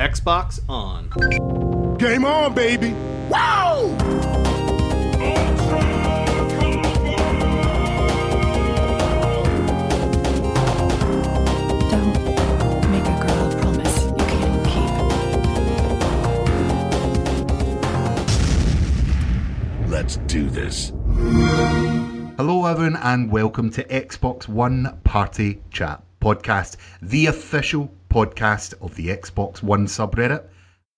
Xbox on. Game on, baby. Wow! Don't make a girl a promise you can't keep. Let's do this. Hello, everyone, and welcome to Xbox One Party Chat Podcast, the official podcast of the Xbox One subreddit.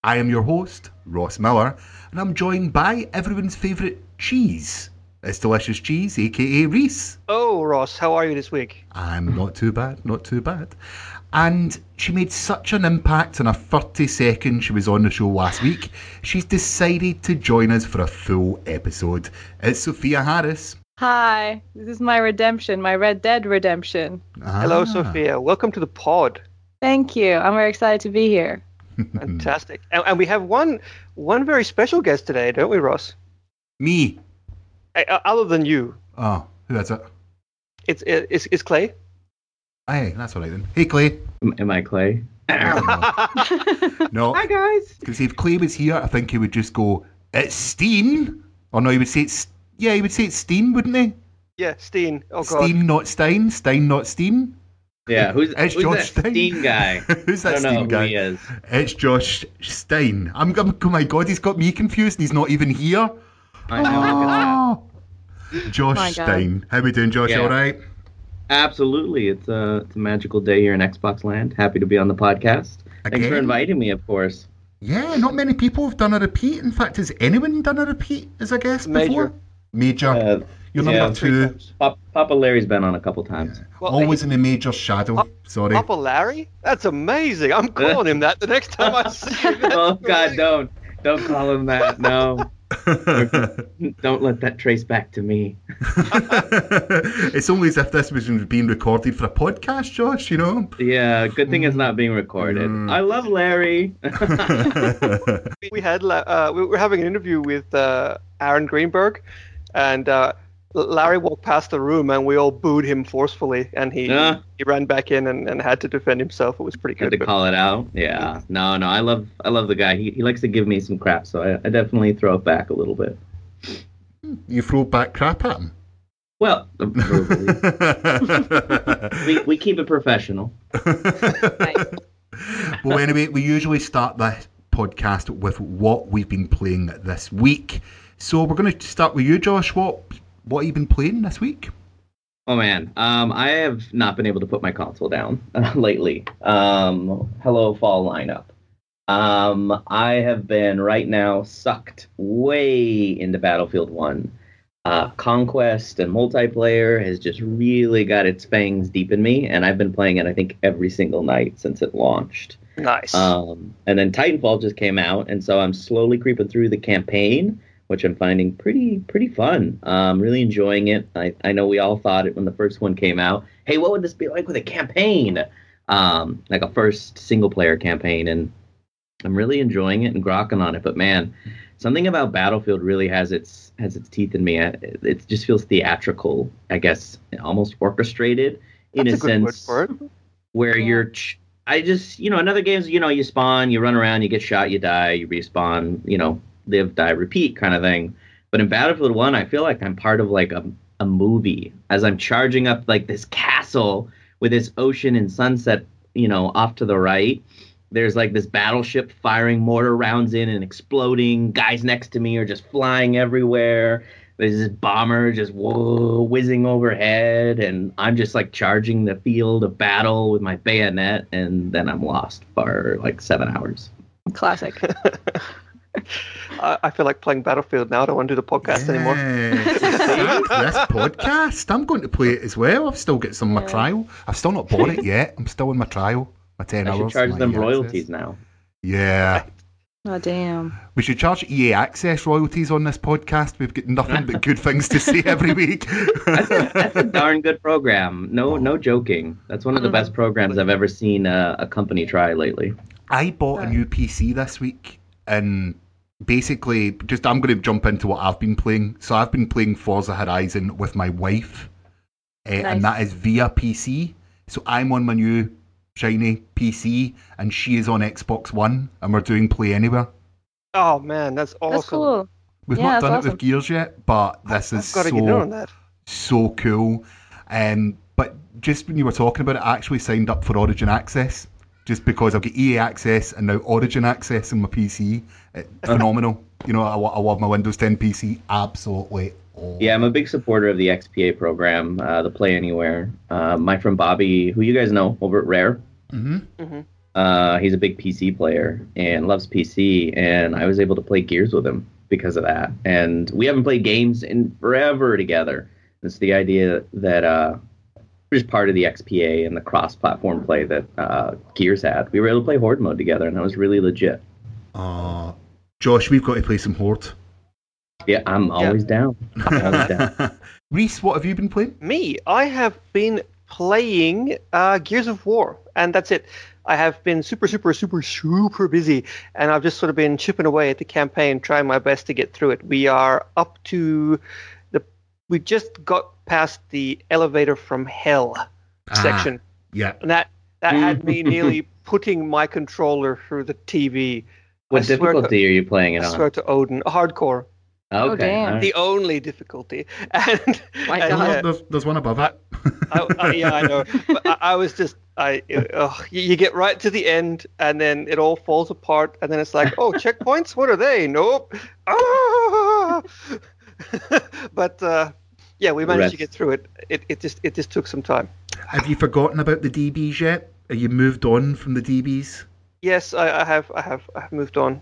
I am your host, Ross Miller, and I'm joined by everyone's favourite cheese. It's delicious cheese, aka Rhys. Oh, Ross, how are you this week? I'm not too bad, not too bad. And she made such an impact in a 30 seconds she was on the show last week, she's decided to join us for a full episode. It's Sofia Harris. Hi, this is my redemption, my Red Dead redemption. Hello, Ah. Sofia. Welcome to the pod. Thank you. I'm very excited to be here. Fantastic. And, and we have one one very special guest today, don't we, Ross? Me. Uh, uh, other than you, Oh, who is it? it's it's, it's Clay. Hey, that's all right then. Hey, Clay. Am, am I Clay? No, Hi guys. because if Clay was here, I think he would just go, "It's Steen," or no, he would say it's yeah, he would say it's Steen, wouldn't he? Yeah, Steen. Oh God. Steen, not Stein. Stein, not Steen. Yeah, who's, It's who's Josh that Stein. Steen guy? Who's I that don't know Steen who guy? he is. It's Josh Stein. I'm, I'm. Oh my God, he's got me confused. and He's not even here. I know. look at that. Oh. Josh My God. Stein. How we doing, Josh? Yeah. All right. Absolutely, it's a it's a magical day here in Xbox Land. Happy to be on the podcast. Thanks for inviting me, of course. Yeah, not many people have done a repeat. In fact, has anyone done a repeat as a guest Major. before? Major. Uh, You're number three two. Pop, Papa Larry's been on a couple times. Well, Always in the major shadow. Pop- Sorry. Papa Larry? That's amazing. I'm calling him that the next time I see him. That's oh God, don't don't call him that. No, don't let that trace back to me. it's only as if this was being recorded for a podcast, Josh, you know? Yeah, good thing it's not being recorded. Mm. I love Larry. We had uh, we were having an interview with uh, Aaron Greenberg, and uh, L- Larry walked past the room, and we all booed him forcefully, and he Yeah. he ran back in and, and had to defend himself. It was pretty Had good. to call it out. Yeah. No, no, I love I love the guy. He, he likes to give me some crap, so I, I definitely throw it back a little bit. you throw back crap at him. Well, uh, we, we keep it professional. well, anyway, we usually start the podcast with what we've been playing this week. So we're going to start with you, Josh. What what have you been playing this week? Oh man, um, I have not been able to put my console down uh, lately. Um, hello, fall lineup. Um, I have been right now sucked way into Battlefield One. Uh, Conquest and multiplayer has just really got its fangs deep in me, and I've been playing it. I think every single night since it launched. Nice. Um, and then Titanfall just came out, and so I'm slowly creeping through the campaign, which I'm finding pretty pretty fun. Um, really enjoying it. I, I know we all thought it when the first one came out. Hey, what would this be like with a campaign? Um, like a first single player campaign, and I'm really enjoying it and grokking on it. But man, something about Battlefield really has its has its teeth in me. It, it just feels theatrical, I guess, almost orchestrated in That's a, a sense where Yeah. you're ch- I just you know in other games you know you spawn you run around you get shot you die you respawn you know live die repeat kind of thing but in Battlefield 1 I feel like I'm part of like a a movie as I'm charging up like this castle with this ocean and sunset you know off to the right there's like this battleship firing mortar rounds in and exploding guys next to me are just flying everywhere there's this bomber just whoa, whizzing overhead, and I'm just like charging the field of battle with my bayonet, and then I'm lost for like seven hours. Classic. I, I feel like playing Battlefield now. I don't want to do the podcast anymore. Yes. this podcast. I'm going to play it as well. I've still got some of my trial. I've still not bought it yet. I'm still in my trial. My 10 I hours. should charge them EA royalties access. now. Yeah. Oh damn. We should charge EA Access royalties on this podcast. We've got nothing but good things to say every week. That's a, that's a darn good program. No, no oh. joking. That's one of the mm. best programs I've ever seen a, a company try lately. I bought a new PC this week, and basically, just I'm going to jump into what I've been playing. So I've been playing Forza Horizon with my wife, uh, and that is via PC. So I'm on my new shiny PC, and she is on Xbox One, and we're doing Play Anywhere. Oh man, that's awesome. That's cool. We've Yeah, not that's done it with Gears yet, but this I've is got to get on so that. so cool. Um, but just when you were talking about it, I actually signed up for Origin Access just because I've got EA Access and now Origin Access on my PC. It, phenomenal. You know, I, I love my Windows 10 PC. Absolutely. Yeah, I'm a big supporter of the XPA program, uh, the Play Anywhere. Uh, my friend Bobby, who you guys know over at Rare, Mm-hmm. uh, he's a big PC player and loves PC, and I was able to play Gears with him because of that. And we haven't played games in forever together. It's the idea that we're just part of the XPA and the cross-platform play that uh, Gears had. We were able to play Horde mode together, and that was really legit. Uh, Josh, we've got to play some Horde. Yeah, I'm always down. I'm always down. Rhys, what have you been playing? Me, I have been playing uh, Gears of War, and that's it. I have been super, super, super, super busy, and I've just sort of been chipping away at the campaign, trying my best to get through it. We are up to the. We just got past the elevator from hell Ah, section, Yeah. and that that had me nearly putting my controller through the TV. What I swear to- difficulty are you playing it I on? swear to Odin, hardcore, Okay. damn. the only difficulty, and, My and, God. yeah, There's, there's one above it. I, I, yeah, I know. But I, I was just, I, ugh, you, you get right to the end, and then it all falls apart, and then it's like, oh, checkpoints? What are they? Nope. Ah! but uh, yeah, we managed to get through it. It, it just, it just took some time. Have you forgotten about the DBs yet? Are you moved on from the DBs? Yes, I, I have, I have, I have moved on.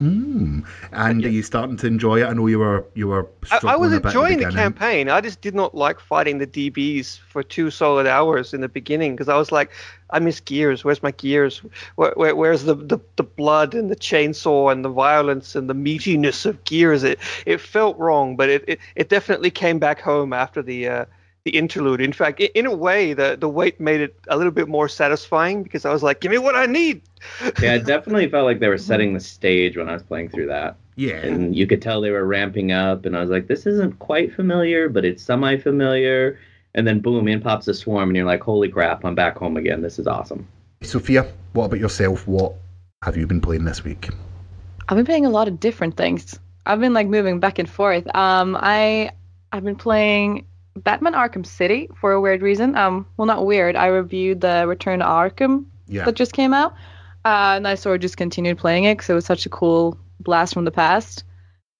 Mm. And Yeah. are you starting to enjoy it? I know you were you were I, I was enjoying the beginning. campaign. I just did not like fighting the DBs for two solid hours in the beginning because I was like, I miss gears. Where's my gears? Where, where, where's the, the, the blood and the chainsaw and the violence and the meatiness of gears? It it felt wrong, but it, it, it definitely came back home after the uh, the interlude. In fact, in a way, the the wait made it a little bit more satisfying because I was like, give me what I need. yeah, it definitely felt like they were setting the stage when I was playing through that. Yeah. And you could tell they were ramping up, and I was like, this isn't quite familiar, but it's semi familiar. And then boom, in pops a swarm, and you're like, holy crap, I'm back home again. This is awesome. Sofia, what about yourself? What have you been playing this week? I've been playing a lot of different things. I've been like moving back and forth. Um, I I've been playing Batman Arkham City for a weird reason. Um, well, not weird. I reviewed the Return to Arkham Yeah. that just came out, uh, and I sort of just continued playing it because it was such a cool blast from the past.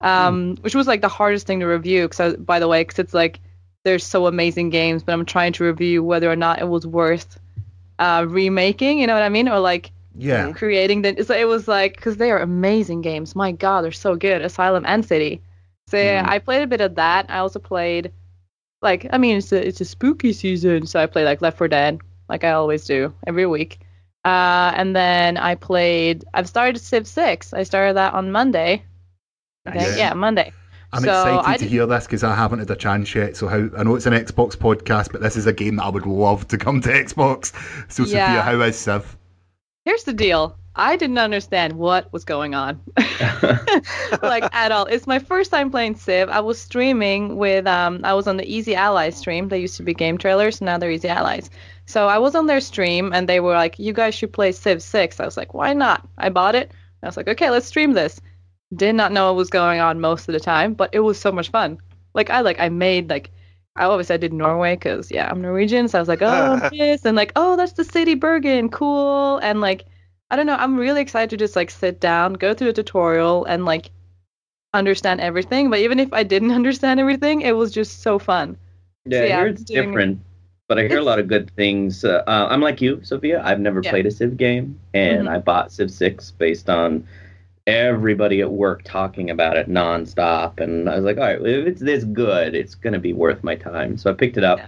Um, which was like the hardest thing to review. Because by the way, because it's like there's so amazing games, but I'm trying to review whether or not it was worth uh, remaking. You know what I mean? Or like yeah. creating the so it was like because they are amazing games my god they're so good asylum and city so yeah, Mhm. i played a bit of that i also played like i mean it's a, it's a spooky season so i play like left 4 dead like i always do every week uh, and then i played i've started civ 6 i started that on monday. Yeah monday I'm So, excited I to did- hear this because I haven't had a chance yet. So how I know it's an Xbox podcast, but this is a game that I would love to come to Xbox. So Sofia, how is Civ? here's the deal i didn't understand what was going on like at all. It's my first time playing Civ. I was streaming with um I was on the Easy Allies stream. They used to be game trailers, now they're Easy Allies. So I was on their stream and they were like, "You guys should play Civ 6." I was like, "Why not?" I bought it. I was like, "Okay, let's stream this." Did not know what was going on most of the time, but it was so much fun. Like I like I made like I obviously I did Norway because yeah I'm Norwegian, so I was like, oh this and like oh that's the city Bergen, cool, and like I don't know. I'm really excited to just like sit down, go through a tutorial, and like understand everything. But even if I didn't understand everything, it was just so fun. Yeah, So, yeah, I hear I'm it's doing- different, but I hear a lot of good things. Uh, uh, I'm like you, Sofia. I've never Yeah. played a Civ game, and Mhm. I bought Civ 6 based on everybody at work talking about it nonstop. And I was like, all right, if it's this good, it's going to be worth my time. So I picked it up.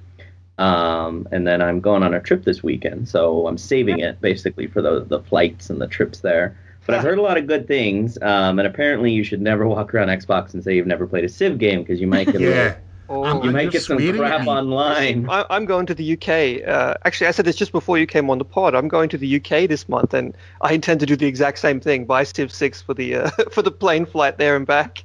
Um, and then I'm going on a trip this weekend, so I'm saving it basically for the the flights and the trips there. But I've heard a lot of good things, um, and apparently you should never walk around Xbox and say you've never played a Civ game because you might get Yeah. Oh, I'm- you I'm might get some swearing crap me. online. I, I'm going to the UK. Uh, actually, I said this just before you came on the pod. I'm going to the UK this month, and I intend to do the exact same thing. Buy Civ Six for the uh, for the plane flight there and back.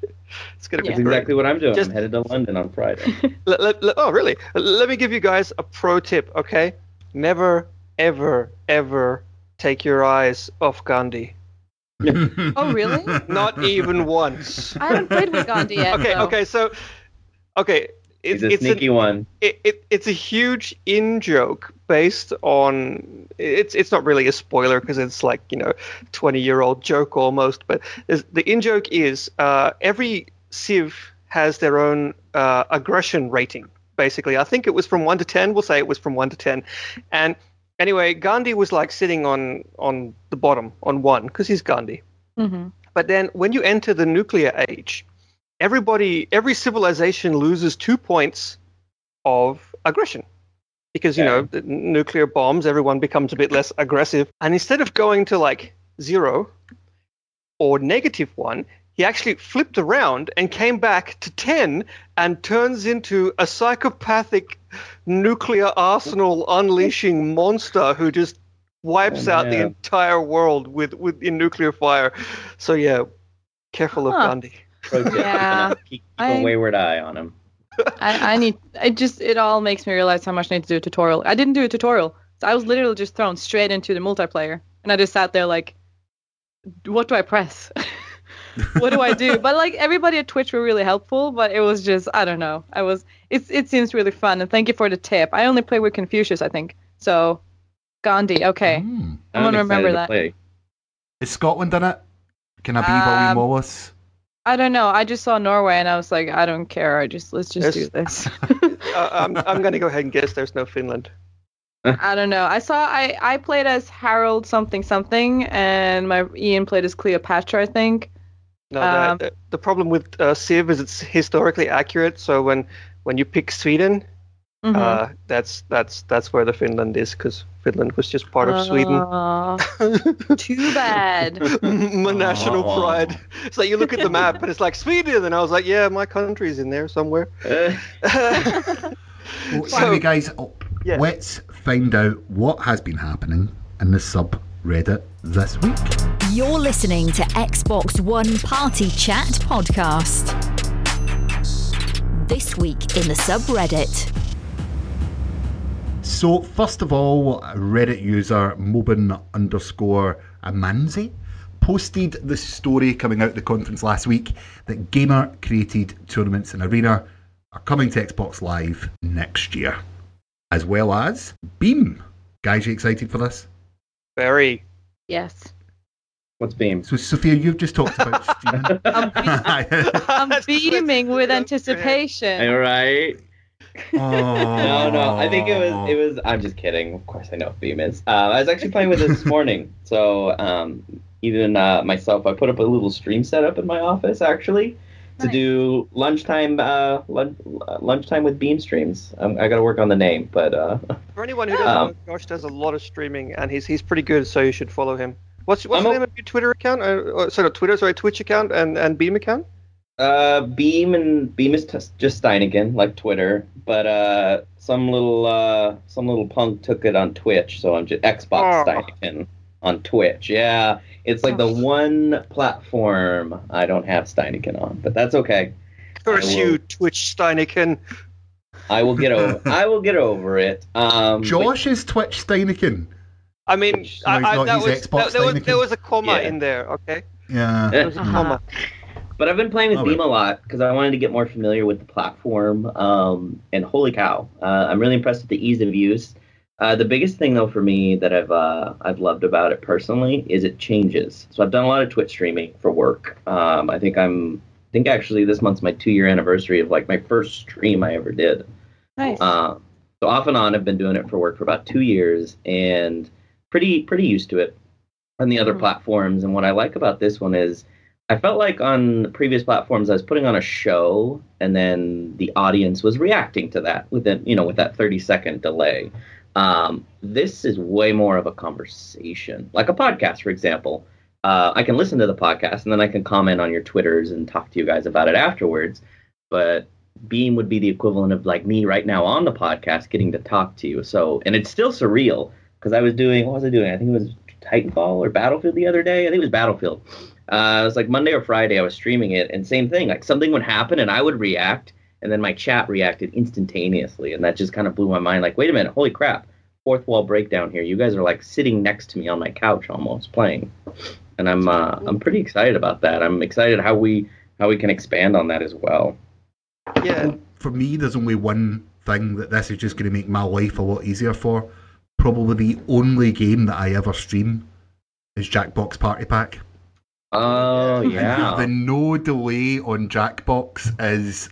It's gonna Yeah. be That's exactly what I'm doing. Just- I'm headed to London on Friday. Let- let- let- oh, really? Let me give you guys a pro tip. Okay, never ever, ever take your eyes off Gandhi. Oh, really? Not even once. I haven't played with Gandhi yet. Okay, so- okay, so okay, He's it's a it's an- sneaky one. it, it, it's a huge in joke based on it's it's not really a spoiler because it's like you know 20 year old joke almost but the in joke is uh, every civ has their own uh, aggression rating basically i think it was from 1 to 10 we'll say it was from 1 to 10 and anyway gandhi was like sitting on on the bottom on 1 because he's gandhi Mhm. but then when you enter the nuclear age, everybody, every civilization loses two points of aggression. Because, you Yeah. know, the nuclear bombs, everyone becomes a bit less aggressive. And instead of going to like zero or negative one, he actually flipped around and came back to 10 and turns into a psychopathic nuclear arsenal unleashing monster who just wipes Oh, out the entire world with, with in nuclear fire. So yeah, careful of Huh. Gandhi. Pro tip, Yeah, keep, keep a I- wayward eye on him. I, I need. It just. It all makes me realize how much I need to do a tutorial. I didn't do a tutorial. So I was literally just thrown straight into the multiplayer, and I just sat there like, what do I press? what do I do? But like everybody at Twitch were really helpful, but it was just I don't know. I was. It's it seems really fun, and thank you for the tip. I only play with Confucius, I think. So, Gandhi. Okay. Hmm. I'm gonna remember to that. play. Is Scotland in it? Can I be William Um, Wallace? I don't know. I just saw Norway, and I was like, I don't care. I just let's just do this. Uh, I'm, I'm going to go ahead and guess there's no Finland. I don't know. I saw I I played as Harold something something, and my Ian played as Cleopatra, I think. No, Um, the, the, the problem with uh, Civ is it's historically accurate. So when when you pick Sweden, Mhm. uh, that's that's that's where the Finland is because Finland was just part of Sweden. Too bad. my national Aw. pride. So you look at the map, and it's like Sweden, and I was like, yeah, my country's in there somewhere. Uh, Well, so- anyway, guys, Yeah. let's find out what has been happening in the subreddit this week. You're listening to Xbox One Party Chat podcast. This week in the subreddit. So, first of all, Reddit user Mobin underscore Amanzi posted the story coming out of the conference last week that gamer created tournaments in Arena are coming to Xbox Live next year, as well as Beam. Guys, you excited for this? Very. yes. What's Beam? So, Sofia, you've just talked about streaming. I'm, be- I'm beaming with anticipation. All right. Oh, No, no. I think it was. It was. I'm just kidding. Of course, I know what Beam is. Uh, I was actually playing with it this morning. So um, even uh, myself, I put up a little stream setup in my office actually to Nice. do lunchtime. Uh, lunch, lunchtime with Beam streams. Um, I got to work on the name, but uh, For anyone who doesn't Um, know, Josh does a lot of streaming, and he's he's pretty good, so you should follow him. What's what's I'm the a- name of your Twitter account? Uh, uh, sorry, Twitter, sorry, Twitch account and, and Beam account? Uh, Beam and Beam is t- just Steineken, like Twitter, but uh, some little uh, some little punk took it on Twitch, so I'm just Xbox Oh. Steineken on Twitch. Yeah, it's like the Oh. one platform I don't have Steineken on, but that's okay. Curse will- you, Twitch Steineken. I will get over. I will get over it. Um, but- Josh is Twitch Steineken. I mean, No, I, he's I, that was, Xbox that, there was Steineken. there was a comma Yeah. in there, okay? Yeah. There was a comma. But I've been playing with Oh, Beam right. a lot because I wanted to get more familiar with the platform. Um, and holy cow, uh, I'm really impressed with the ease of use. Uh, the biggest thing though for me that I've uh, I've loved about it personally is it changes. So I've done a lot of Twitch streaming for work. Um, I think I'm I think actually this month's my two year anniversary of like my first stream I ever did. Nice. Uh, so off and on, I've been doing it for work for about two years, and pretty pretty used to it on the other Mhm. platforms. And what I like about this one is, I felt like on the previous platforms, I was putting on a show, and then the audience was reacting to that within you know with that thirty second delay. Um, this is way more of a conversation, like a podcast, for example. Uh, I can listen to the podcast, and then I can comment on your twitters and talk to you guys about it afterwards. But Beam would be the equivalent of like me right now on the podcast getting to talk to you. So, and it's still surreal because I was doing, what was I doing? I think it was Titanfall or Battlefield the other day. I think it was Battlefield. Uh, it was like Monday or Friday. I was streaming it, and same thing. Like something would happen, and I would react, and then my chat reacted instantaneously, and that just kind of blew my mind. Like, wait a minute, holy crap! fourth wall breakdown here. You guys are like sitting next to me on my couch almost playing, and I'm uh, I'm pretty excited about that. I'm excited how we how we can expand on that as well. Yeah. For me, there's only one thing that this is just going to make my life a lot easier for. Probably the only game that I ever stream is Jackbox Party Pack. Oh yeah. The yeah, no delay on Jackbox is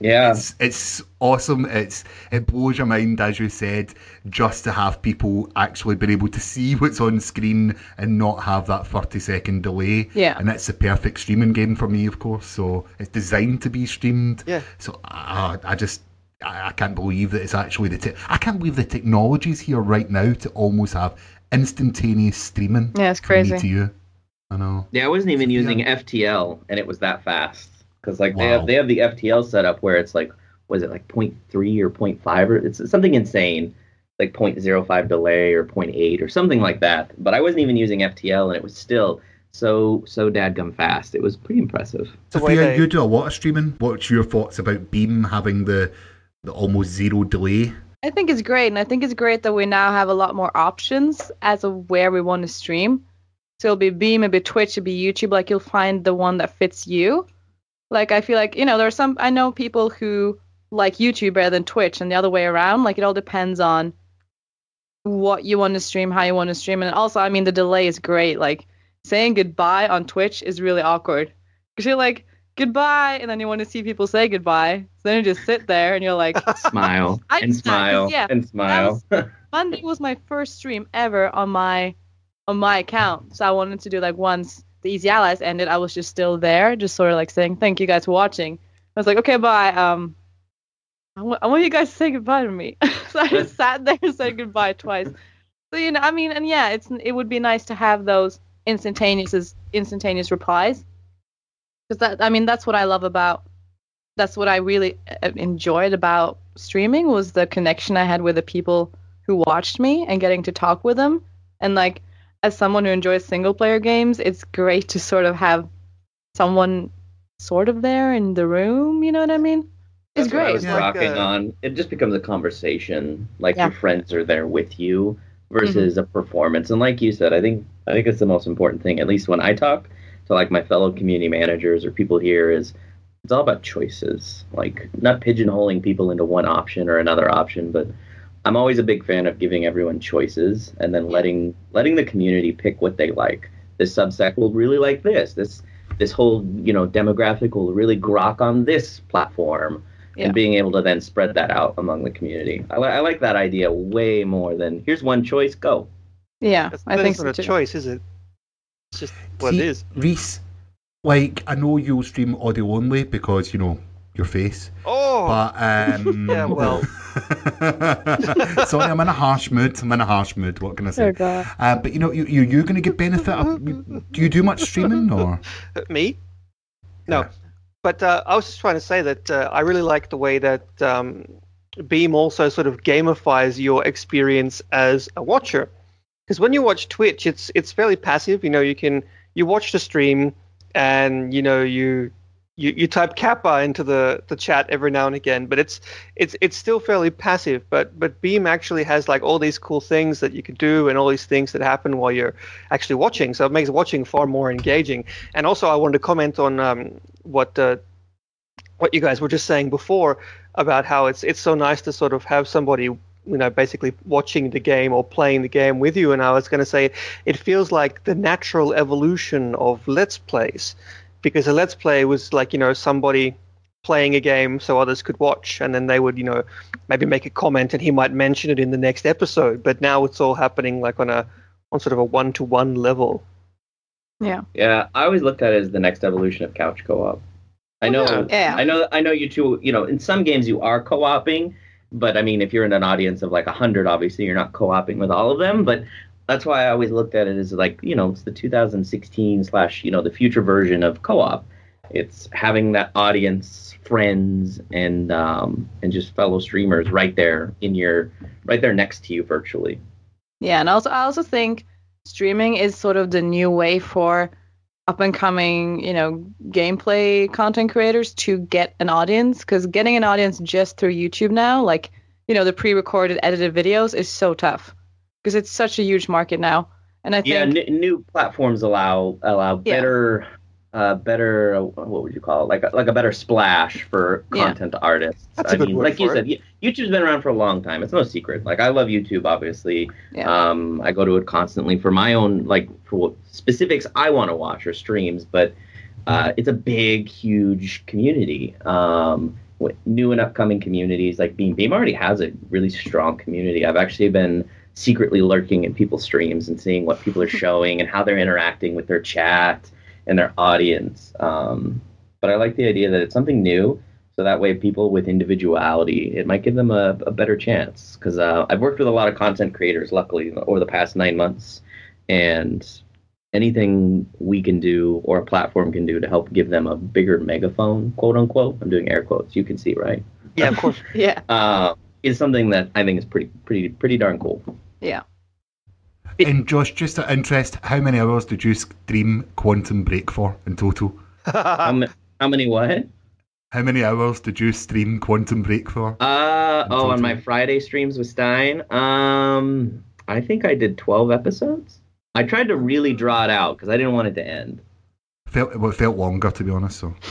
yeah. it's, it's awesome. It's it blows your mind, as you said, just to have people actually been able to see what's on screen and not have that thirty second delay. Yeah. and it's the perfect streaming game for me, of course. So it's designed to be streamed. Yeah. So uh, I just I, I can't believe that it's actually the te- I can't believe the technology's here right now to almost have instantaneous streaming. Yeah, it's from me crazy. to you. I know. Yeah, I wasn't even Yeah. using FTL, and it was that fast. Because like they have they have the FTL setup where it's like was it like 0.3 or 0.5 or it's something insane, like 0.05 delay or 0.8 or something like that. But I wasn't even using FTL, and it was still so so dadgum fast. It was pretty impressive. The way Sofia, they- you do a lot of streaming. What's your thoughts about Beam having the the almost zero delay? I think it's great, and I think it's great that we now have a lot more options as of where we want to stream. So it'll be Beam, it'll be Twitch, it'll be YouTube. Like you'll find the one that fits you. Like I feel like you know there are some I know people who like YouTube better than Twitch, and the other way around. Like it all depends on what you want to stream, how you want to stream, and also I mean the delay is great. Like saying goodbye on Twitch is really awkward because you're like goodbye, and then you want to see people say goodbye. So then you just sit there and you're like. Smile and smile yeah, and smile. Monday was my first stream ever on my on my account. So I wanted to do like once the Easy Allies ended, I was just still there, just sort of like saying thank you guys for watching. I was like, okay, bye. Um, I want, want you guys to say goodbye to me. so I just sat there and said goodbye twice. So you know, I mean, and yeah, it's it would be nice to have those instantaneous instantaneous replies because that I mean that's what I love about that's what I really uh, enjoyed about streaming was the connection I had with the people who watched me and getting to talk with them. And like as someone who enjoys single player games, it's great to sort of have someone sort of there in the room, you know what I mean? It's That's what I great. was Yeah. rocking Like, on. It just becomes a conversation. Like Yeah. your friends are there with you mm-hmm. versus a performance. And like you said, I think I think it's the most important thing. At least when I talk to like my fellow community managers or people here, is it's all about choices. Like not pigeonholing people into one option or another option, but I'm always a big fan of giving everyone choices and then letting letting the community pick what they like. This subsect will really like this. This this whole you know demographic will really grok on this platform Yeah. and being able to then spread that out among the community. I, li- I like that idea way more than here's one choice, go. Yeah, That's, I that think isn't a too. choice, is it? It's just what See, it is. Rhys, like I know you'll stream audio only because you know your face, Oh, but um, Yeah, well. sorry, I'm in a harsh mood. I'm in a harsh mood. What can I say? Oh god. Uh, but you know, you you you're going to get benefit. Of, do you do much streaming or? me? No. Yeah. But uh, I was just trying to say that uh, I really like the way that um, Beam also sort of gamifies your experience as a watcher. Because when you watch Twitch, it's it's fairly passive. You know, you can you watch the stream, and you know you you, you type kappa into the, the chat every now and again, but it's it's it's still fairly passive. But but Beam actually has like all these cool things that you can do and all these things that happen while you're actually watching. So it makes watching far more engaging. And also, I wanted to comment on um, what uh, what you guys were just saying before about how it's it's so nice to sort of have somebody you know basically watching the game or playing the game with you and i was going to say it feels like the natural evolution of let's plays because a let's play was like you know somebody playing a game so others could watch and then they would you know maybe make a comment and he might mention it in the next episode but now it's all happening like on a on sort of a one-to-one level Yeah. Yeah, I always looked at it as the next evolution of couch co-op. I oh, know, yeah. Yeah. I know, I know. You two, you know, in some games you are co-oping, but I mean, if you're in an audience of like a hundred, obviously you're not co-oping with all of them. But that's why I always looked at it as like, you know, it's the 2016 slash, you know, the future version of co-op. It's having that audience, friends, and um, and just fellow streamers right there in your, right there next to you virtually. Yeah, and also I also think streaming is sort of the new way for up and coming, you know, gameplay content creators to get an audience because getting an audience just through YouTube now, like you know, the pre-recorded, edited videos is so tough because it's such a huge market now. And I think Yeah, n- new platforms allow allow Yeah. better, uh, better. uh, What would you call it? Like a, like a better splash for Yeah. content artists. That's a I good mean, word like you for said, y- YouTube's been around for a long time. It's no secret. Like I love YouTube, obviously. Yeah. Um, I go to it constantly for my own like for what specifics I want to watch or streams, but uh, it's a big, huge community. Um, with new and upcoming communities like Beam. Beam already has a really strong community. I've actually been secretly lurking in people's streams and seeing what people are showing and how they're interacting with their chat and their audience. Um, but I like the idea that it's something new, so that way people with individuality, it might give them a, a better chance. Because uh, I've worked with a lot of content creators, luckily, over the past nine months, and anything we can do or a platform can do to help give them a bigger megaphone, quote unquote. I'm doing air quotes. You can see, right? Yeah, of course. yeah, Uh, is something that I think is pretty, pretty, pretty darn cool. yeah. And Josh, just out of interest, how many hours did you stream Quantum Break for in total? how, ma- how many what? How many hours did you stream Quantum Break for? Uh oh, on my? Friday streams with Stein, um, I think I did twelve episodes. I tried to really draw it out because I didn't want it to end. Felt well, it felt longer to be honest. So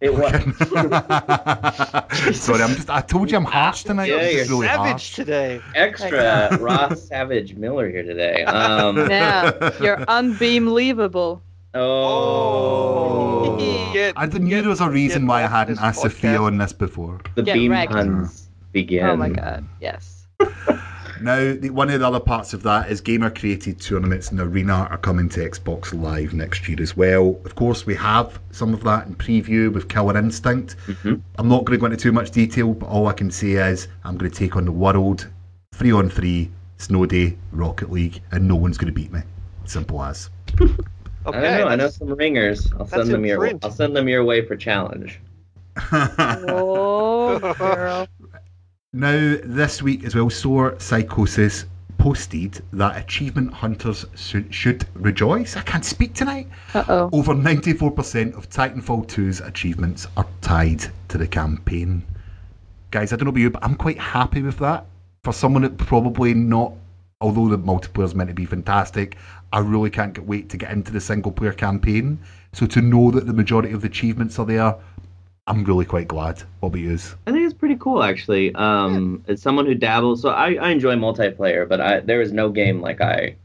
It was. sorry, I'm just. I told you I'm harsh tonight. Yeah, I'm you're really Savage harsh. today. extra Ross Savage Miller here today. Um, Yeah, you're unbeamleavable. oh, Get- I knew there was a reason why I hadn't asked Sofia podcast. on this before. the Get beam wrecked. puns begin. Oh my god, yes. Now, the, one of the other parts of that is gamer created tournaments in Arena are coming to Xbox Live next year as well. Of course, we have some of that in preview with Killer Instinct. Mhm. I'm not going to go into too much detail, but all I can say is I'm going to take on the world three on three, Snow Day, Rocket League, and no one's going to beat me. Simple as. Okay, I don't know. I know some ringers. I'll send them your. print. I'll send them your way for challenge. Oh, girl. Now, this week as well, Sore Psychosis posted that achievement hunters should, should rejoice. I can't speak tonight. Uh oh. Over 94% of Titanfall 2's achievements are tied to the campaign. Guys, I don't know about you, but I'm quite happy with that. For someone that probably not, although the multiplayer is meant to be fantastic, I really can't get wait to get into the single player campaign. So to know that the majority of the achievements are there, I'm really quite glad. What about yous? I think it's pretty cool, actually. Um, As someone who dabbles, so I, I enjoy multiplayer, but I, there is no game like I,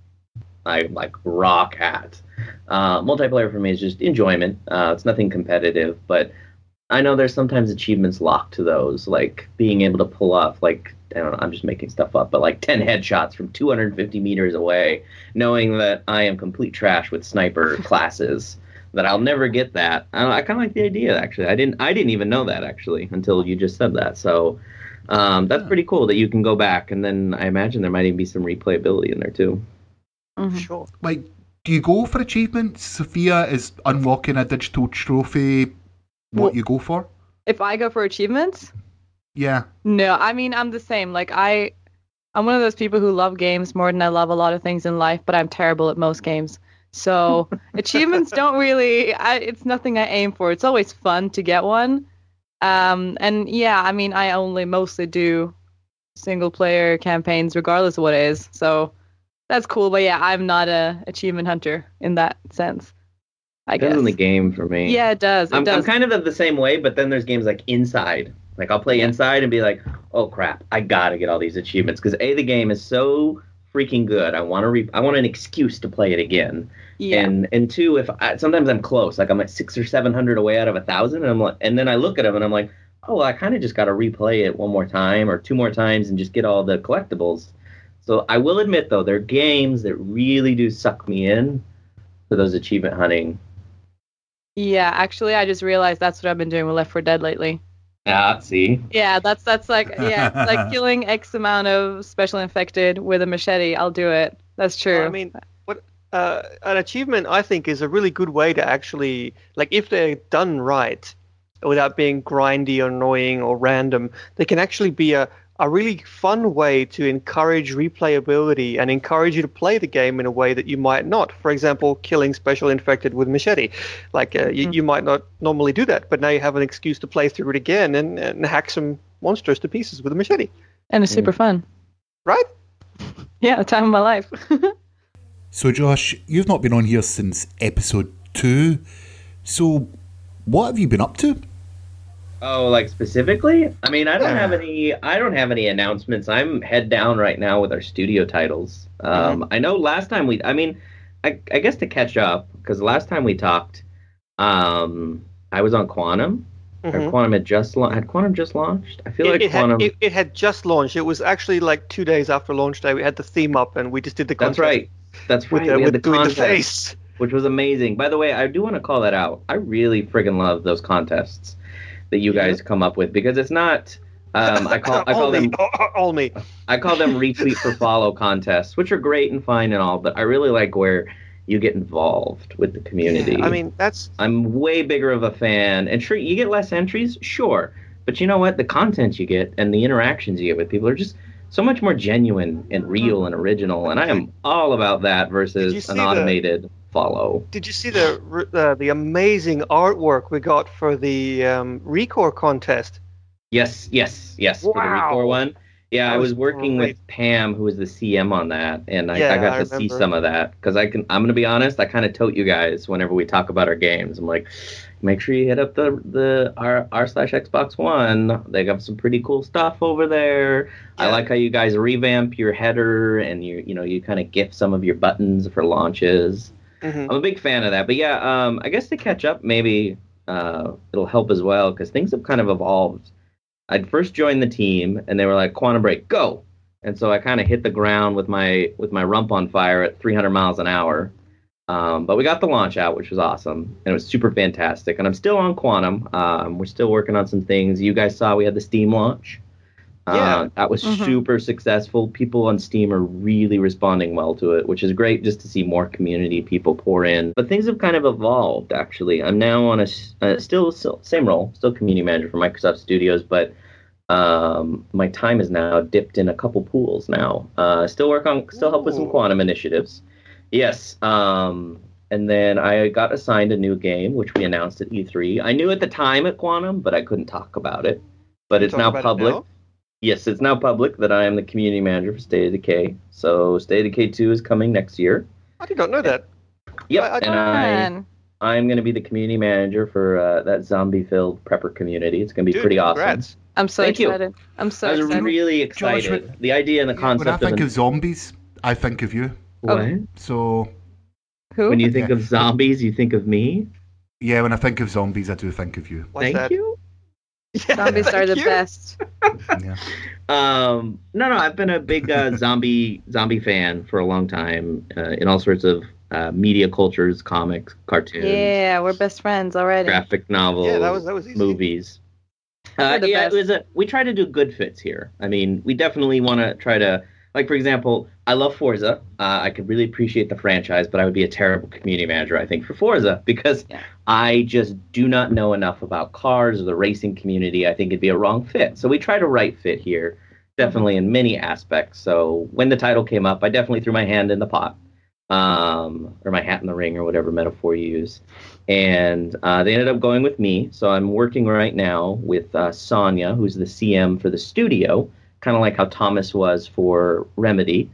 I like rock at. Uh, multiplayer for me is just enjoyment. Uh, it's nothing competitive, but I know there's sometimes achievements locked to those, like being able to pull off like I don't know, I'm just making stuff up, but like 10 headshots from 250 meters away, knowing that I am complete trash with sniper classes that I'll never get that. I, I kind of like the idea actually. I didn't I didn't even know that actually until you just said that. So um, that's pretty cool that you can go back and then I imagine there might even be some replayability in there too. Mhm. Sure. Like, do you go for achievements? Sofia is unlocking a digital trophy. What Well- you go for? If I go for achievements, Yeah. no. I mean, I'm the same. Like I, I'm one of those people who love games more than I love a lot of things in life, but I'm terrible at most games. So achievements don't really. I, it's nothing I aim for. It's always fun to get one. Um, and yeah, I mean, I only mostly do single player campaigns, regardless of what it is. So that's cool. But yeah, I'm not a achievement hunter in that sense. I Depends guess. on the game for me. Yeah, it does. It I'm, does. I'm kind of the same way, but then there's games like Inside. Like I'll play. Inside and be like, oh crap, I gotta get all these achievements because a the game is so freaking good. I want to re- I want an excuse to play it again. yeah. And and two, if I, sometimes I'm close, like I'm at six or seven hundred away out of a thousand, and I'm like, and then I look at them and I'm like, oh, well, I kind of just got to replay it one more time or two more times and just get all the collectibles. So I will admit though, there are games that really do suck me in for those achievement hunting. Yeah, actually, I just realized that's what I've been doing with Left 4 Dead lately. Ah, see, Yeah, that's that's like yeah, like killing X amount of special infected with a machete. I'll do it. That's true. I mean, what uh, an achievement I think is a really good way to actually like if they're done right, without being grindy or annoying or random, they can actually be a a really fun way to encourage replayability and encourage you to play the game in a way that you might not. For example, killing special infected with machete. Like uh, you, Mhm. you might not normally do that, but now you have an excuse to play through it again and, and hack some monsters to pieces with a machete. And it's super fun. Right? Yeah, the time of my life. So, Josh, you've not been on here since episode two. So, what have you been up to? Oh, like specifically? I mean, I don't Yeah. have any. I don't have any announcements. I'm head down right now with our studio titles. Um, I know last time we. I mean, I, I guess to catch up because last time we talked, um, I was on Quantum. Mhm. Quantum had just la- had Quantum just launched. I feel It, like it, Quantum. had, it, it had just launched. It was actually like two days after launch day. We had the theme up and we just did the that's contest right. That's with, right. the, we had with the doing the contest, face. which was amazing. By the way, I do want to call that out. I really friggin' love those contests that you Yeah. guys come up with because it's not. Um, I call I all call them all, me. I call them retweet for follow contests, which are great and fine and all, but I really like where you get involved with the community. Yeah, I mean, that's I'm way bigger of a fan, and sure, you get less entries, sure, but you know what? The content you get and the interactions you get with people are just so much more genuine and real and original, and I am all about that versus an the- automated follow. Did you see the uh, the amazing artwork we got for the um, Recore contest? Yes, yes, yes. For the Wow. Recore one. Yeah, That I was was working great. with Pam, who was the CM on that, and I, Yeah, I got I to see some of that because I can. I'm gonna be honest. I kind of tote you guys whenever we talk about our games. I'm like, make sure you hit up the the r r slash Xbox One. They got some pretty cool stuff over there. I like how you guys revamp your header and you you know you kind of gift some of your buttons for launches. Mhm. I'm a big fan of that. But yeah, um, I guess to catch up, maybe uh, it'll help as well because things have kind of evolved. I'd first joined the team, and they were like, "Quantum Break, go!" And so I kind of hit the ground with my with my rump on fire at 300 miles an hour. Um, but we got the launch out, which was awesome, and it was super fantastic. And I'm still on Quantum. Um, we're still working on some things. You guys saw we had the Steam launch. Uh, Yeah. that was Mhm. super successful. People on Steam are really responding well to it, which is great just to see more community people pour in. But things have kind of evolved, actually. I'm now on a uh, still, still same role, still community manager for Microsoft Studios, but um, my time is now dipped in a couple pools now. Uh, still work on, still help with some quantum initiatives. Yes. Um, and then I got assigned a new game, which we announced at E3. I knew at the time at Quantum, but I couldn't talk about it. But it's now about it public. now? Yes, it's now public that I am the community manager for State of Decay. So State of Decay 2 is coming next year. I did not know that. Yep, I, I and I, I'm going to be the community manager for uh, that zombie-filled prepper community. It's going to be Dude, pretty awesome. congrats. I'm so Thank you. excited. I'm so excited. I was excited. really Josh, excited. when- the idea and the concept. When I think of, of zombies, I think of you. what? So, Who? when you think Yeah. of zombies, you think of me. yeah, when I think of zombies, I do think of you. What's Thank that? you. Yeah, Zombies are the you. best. Yeah. Um, no, no, I've been a big uh, zombie zombie fan for a long time uh, in all sorts of uh, media cultures, comics, cartoons, Yeah, we're best friends already. graphic novels, Yeah, that was- that was easy. movies. Uh, yeah, best. it was a, we try to do good fits here. I mean, we definitely want to try to, like, for example, I love Forza. Uh, I could really appreciate the franchise, but I would be a terrible community manager, I think, for Forza because Yeah. I just do not know enough about cars or the racing community. I think it'd be a wrong fit. So we try to right fit here, definitely in many aspects. So when the title came up, I definitely threw my hand in the pot, um, or my hat in the ring, or whatever metaphor you use. And uh, they ended up going with me. So I'm working right now with uh, Sonia, who's the CM for the studio, kind of like how Thomas was for Remedy,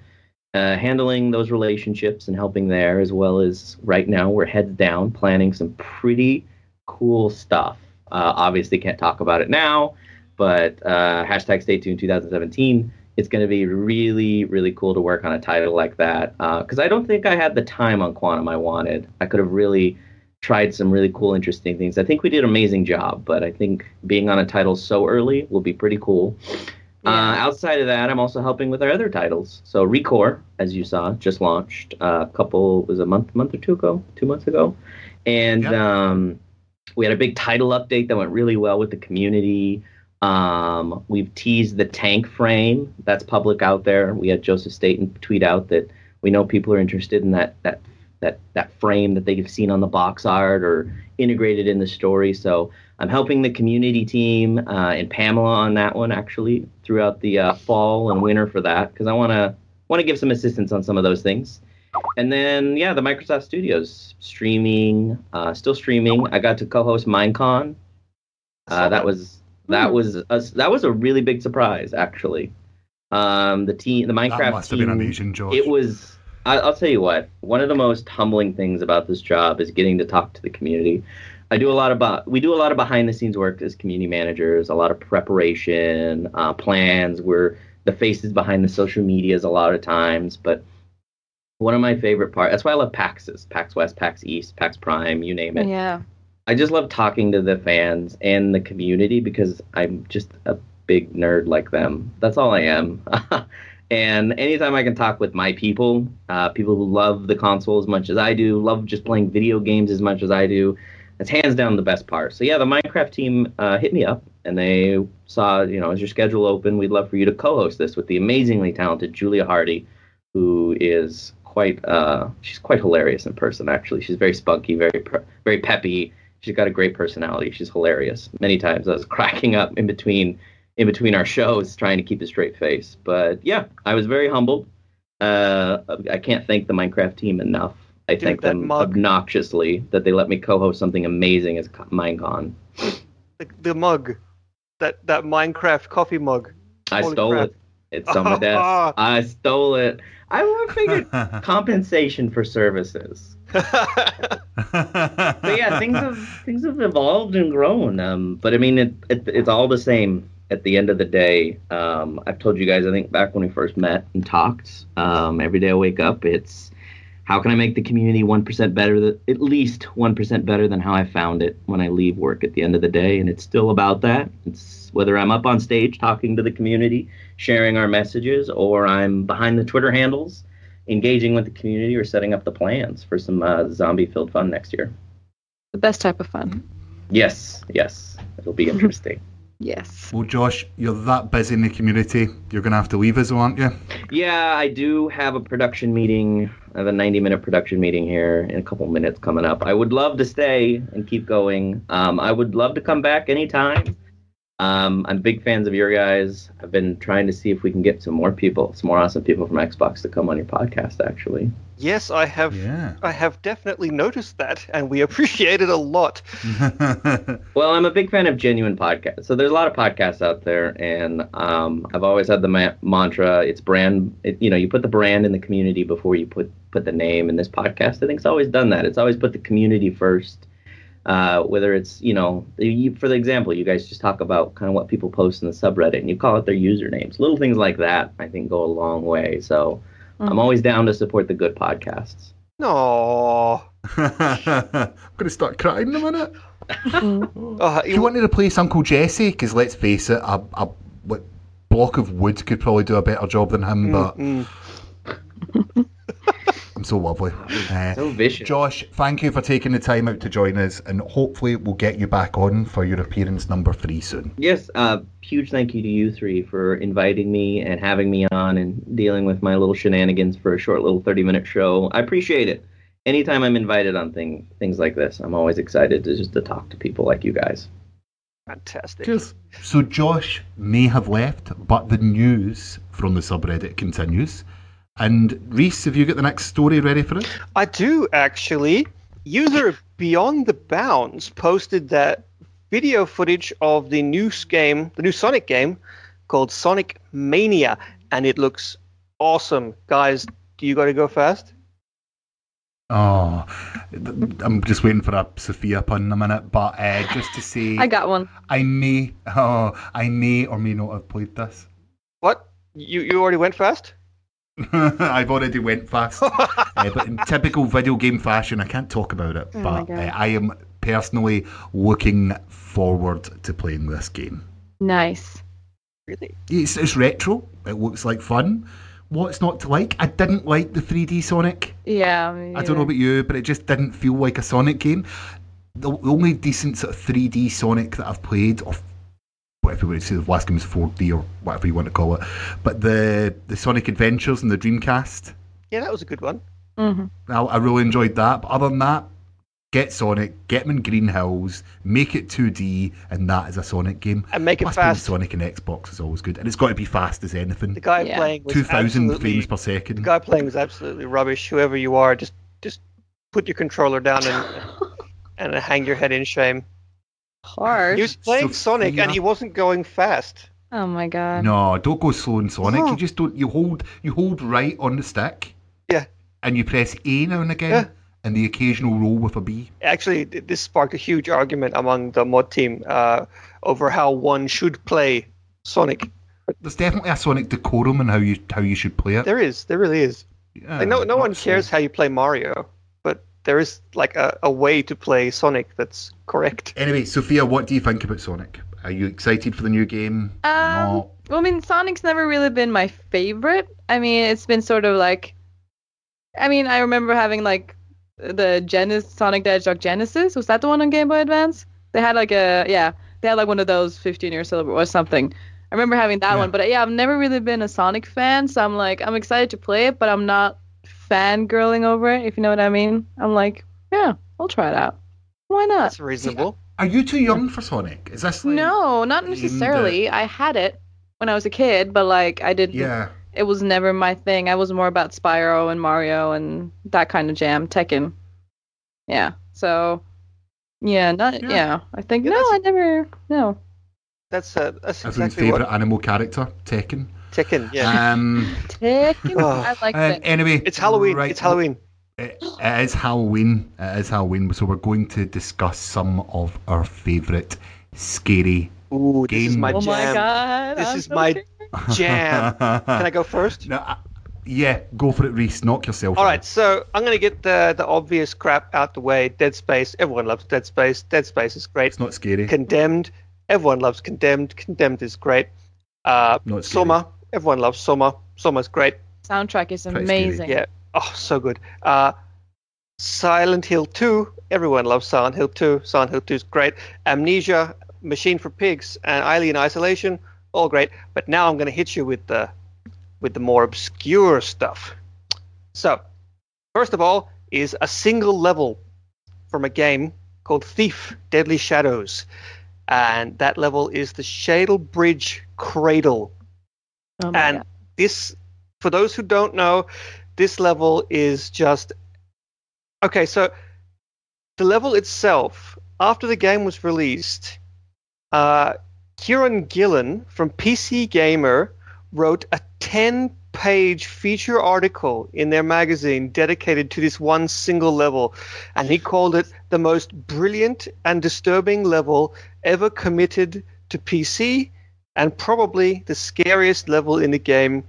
uh, handling those relationships and helping there, as well as right now we're heads down planning some pretty cool stuff. Uh, obviously, can't talk about it now, but uh, hashtag stay tuned 2017. It's going to be really, really cool to work on a title like that because I don't think I had the time on Quantum I wanted. I could have really tried some really cool, interesting things. I think we did an amazing job, but I think being on a title so early will be pretty cool. Uh, outside of that, I'm also helping with our other titles. So Recore, as you saw, just launched uh, a couple was a month, month or two ago, two months ago, and Yep. um, we had a big title update that went really well with the community. Um, we've teased the tank frame that's public out there. We had Joseph Staten tweet out that we know people are interested in that that that that frame that they've seen on the box art or integrated in the story. So I'm helping the community team uh, and Pamela on that one actually throughout the uh, fall and winter for that because I want to want to give some assistance on some of those things. And then yeah, the Microsoft Studios streaming, uh, still streaming. I got to co-host Minecon. Uh, that that. was that Hmm. was a, that was a really big surprise actually. Um, the team, the Minecraft That must have been amazing, Josh. It was. I, I'll tell you what. One of the most humbling things about this job is getting to talk to the community. I do a lot about. We do a lot of behind the scenes work as community managers. A lot of preparation, uh, plans. We're the faces behind the social medias a lot of times. But one of my favorite parts. That's why I love PAXs. PAX West, PAX East, PAX Prime. You name it. Yeah. I just love talking to the fans and the community because I'm just a big nerd like them. That's all I am. and anytime I can talk with my people, uh, people who love the console as much as I do, love just playing video games as much as I do, that's hands down the best part. So yeah, the Minecraft team uh, hit me up and they saw, you know, is your schedule open? We'd love for you to co-host this with the amazingly talented Julia Hardy, who is quite, uh, she's quite hilarious in person. Actually, she's very spunky, very, very peppy she's got a great personality. She's hilarious. Many times I was cracking up in between in between our shows trying to keep a straight face. But yeah, I was very humbled. Uh, I can't thank the Minecraft team enough. I Dude, thank them mug. obnoxiously that they let me co-host something amazing as Co- Minecon. The, the mug, that that Minecraft coffee mug. I Holy stole crap. it. It's on my desk. I stole it. I want figured compensation for services. but yeah, things have things have evolved and grown. Um, but I mean, it, it it's all the same. At the end of the day, um, I've told you guys. I think back when we first met and talked. Um, every day I wake up, it's how can I make the community one percent better? Th- at least one percent better than how I found it when I leave work at the end of the day. And it's still about that. It's whether I'm up on stage talking to the community, sharing our messages, or I'm behind the Twitter handles engaging with the community or setting up the plans for some uh, zombie filled fun next year. The best type of fun. Yes, yes, it'll be interesting. Yes. well, Josh, you're that busy in the community. You're going to have to leave us, aren't you? yeah, I do have a production meeting. I have a 90 minute production meeting here in a couple minutes coming up. I would love to stay and keep going. Um, I would love to come back anytime. Um, I'm big fans of your guys. I've been trying to see if we can get some more people, some more awesome people from Xbox to come on your podcast, actually. yes, I have. Yeah. I have definitely noticed that, and we appreciate it a lot. Well, I'm a big fan of genuine podcasts. So there's a lot of podcasts out there, and um, I've always had the ma- mantra: it's brand. It, you know, you put the brand in the community before you put put the name. And this podcast, I think, it's always done that. It's always put the community first. Uh, whether it's you know, you, for the example, you guys just talk about kind of what people post in the subreddit, and you call it their usernames. Little things like that, I think, go a long way. So I'm always down to support the good podcasts. No. I'm going to start crying in a minute. Oh, Do you want to replace Uncle Jesse? Because let's face it, a, a what, block of wood could probably do a better job than him, but Mm. I'm so lovely. Uh, So vicious. Josh, thank you for taking the time out to join us, and hopefully we'll get you back on for your appearance number three soon. Yes, uh, huge thank you to you three for inviting me and having me on and dealing with my little shenanigans for a short little 30 minute show. I appreciate it. Anytime I'm invited on thing, things like this, I'm always excited to just to talk to people like you guys. Fantastic. Cheers. So Josh may have left, but the news from the subreddit continues. And Rhys, have you got the next story ready for us? I do actually. User Beyond the Bounds posted that video footage of the new game, the new Sonic game called Sonic Mania, and it looks awesome. Guys, do you got to go fast? Oh, I'm just waiting for a Sofia pun in a minute, but uh, just to say, I got one. I may, oh, I may or may not have played this. What? You you already went fast? I've already went fast, uh, but in typical video game fashion, I can't talk about it. Oh but uh, I am personally looking forward to playing this game. Nice. Really? It's, it's retro. It looks like fun. What's not to like? I didn't like the 3D Sonic. Yeah. I don't know about you, but it just didn't feel like a Sonic game. The the only decent sort of 3D Sonic that I've played, or whatever you want to say, the last game was 4D or whatever you want to call it, but the the Sonic Adventures and the Dreamcast, Yeah, that was a good one. Mhm. I, I really enjoyed that. But other than that, get Sonic, get him in Green Hills, make it 2D, and that is a Sonic game. And make it Plus, playing fast. Sonic and Xbox is always good, and it's got to be fast as anything. The guy Yeah. playing was 2,000 frames per second. The second. guy playing was absolutely rubbish. Whoever you are, just just put your controller down and and hang your head in shame. Harsh. He was playing Sonic Sofia. and he wasn't going fast. Oh my god. No, don't go slow in Sonic. No. You just don't. You hold. You hold right on the stick. Yeah. And you press A now and again, Yeah. and the occasional roll with a B. Actually, this sparked a huge argument among the mod team uh, over how one should play Sonic. There's definitely a Sonic decorum in how you how you should play it. There is, there really is. Yeah, Like, no, no one not so- cares how you play Mario, but there is like a, a way to play Sonic that's correct. Anyway, Sofia, what do you think about Sonic? Are you excited for the new game? Um, No. well, I mean, Sonic's never really been my favorite. I mean, it's been sort of like, I mean, I remember having like the Genesis Sonic the Hedgehog Genesis. Was that the one on Game Boy Advance? They had like a yeah, they had like one of those 15 year celebration or something. I remember having that Yeah. one, but yeah, I've never really been a Sonic fan, so I'm like, I'm excited to play it, but I'm not fangirling over it, if you know what I mean. I'm like, yeah, I'll try it out. Why not? That's reasonable. Are you too young for Sonic? Is this like No, not aimed at- necessarily. I had it when I was a kid, but like I didn't. Yeah. It was never my thing. I was more about Spyro and Mario and that kind of jam, Tekken. Yeah. So. Yeah. Not. Yeah. Yeah. I think Yeah, no. I never. No. That's uh, that's Everyone's exactly favourite what animal character, Tekken. Tekken. Yeah, Um, Tekken. Oh. I like um, it. anyway, it's Halloween. right, It's Halloween. It, it is Halloween. It is Halloween. So we're going to discuss some of our favourite scary. Ooh, this is Game. my Oh my jam. god. This I'm is so my scared. jam. Can I go first? No, I- yeah, go for it, Rhys. Knock yourself. All out. right, so I'm gonna get the the obvious crap out the way. Dead Space. Everyone loves Dead Space. Dead Space is great. It's not scary. Condemned. Everyone loves Condemned. Condemned is great. Uh, Not scary. Soma. Everyone loves Soma. Soma's great. Soundtrack is amazing. Yeah. Oh, so good. Uh, Silent Hill 2. Everyone loves Silent Hill 2. Silent Hill 2 is great. Amnesia, Machine for Pigs, and Alien Isolation, all great. But now I'm going to hit you with the with the more obscure stuff. So, first of all, is a single level from a game called Thief: Deadly Shadows, and that level is the Shalebridge Cradle Oh and god. this for those who don't know this level is just okay so the level itself after the game was released uh, kieron gillen from pc gamer wrote a 10 page feature article in their magazine dedicated to this one single level and he called it the most brilliant and disturbing level ever committed to pc and probably the scariest level in the game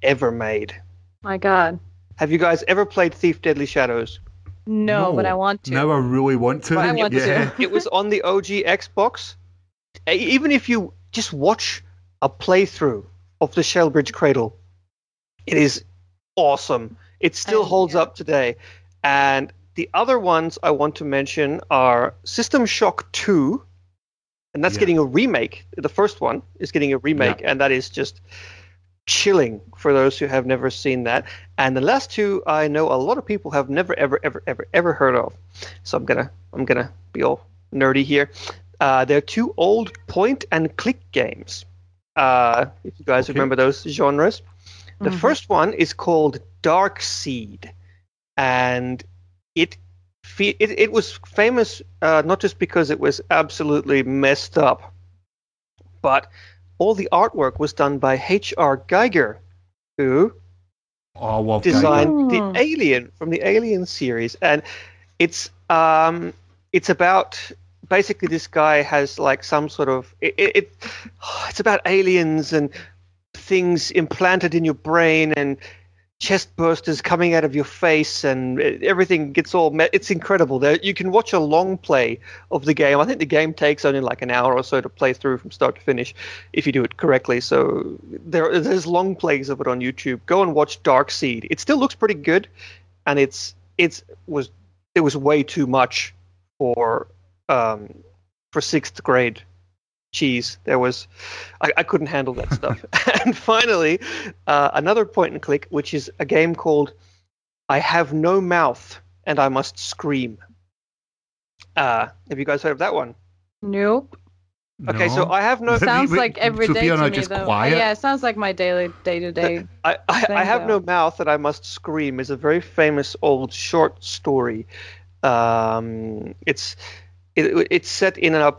ever made. My god. Have you guys ever played Thief Deadly Shadows? No, but I want to. No, I really want to. I want to. It was on the OG Xbox. Even if you just watch a playthrough of the Shalebridge Cradle, it is awesome. It still holds yeah. up today. And the other ones I want to mention are System Shock 2, and that's Yeah. getting a remake. The first one is getting a remake, and that is just chilling for those who have never seen that. And the last two I know a lot of people have never ever ever ever ever heard of. So I'm gonna I'm gonna be all nerdy here. Uh, they're two old point and click games. Uh, if you guys Okay. remember those genres, the Mhm. first one is called Dark Seed, and it fe- it, it was famous uh, not just because it was absolutely messed up, but all the artwork was done by H.R. Giger, who Oh, well, designed Oh. the Alien from the Alien series, and it's um it's about basically this guy has like some sort of it, it, it it's about aliens and things implanted in your brain and chest bursters coming out of your face and everything gets all me- it's incredible. There you can watch a long play of the game. I think the game takes only like an hour or so to play through from start to finish if you do it correctly. So there there's long plays of it on youtube. Go and watch dark seed. It still looks pretty good and it's it's was it was way too much for um for sixth grade cheese there was i, I couldn't handle that stuff and finally uh, another point and click which is a game called i have no mouth and i must scream uh have you guys heard of that one Nope. okay so i have no Wait, Sounds wait, like every day Sofia and to me just though. quiet? Yeah, it sounds like my daily day to day. I, I, I Thing, have no mouth that I must scream is a very famous old short story. Um, it's it, it's set in a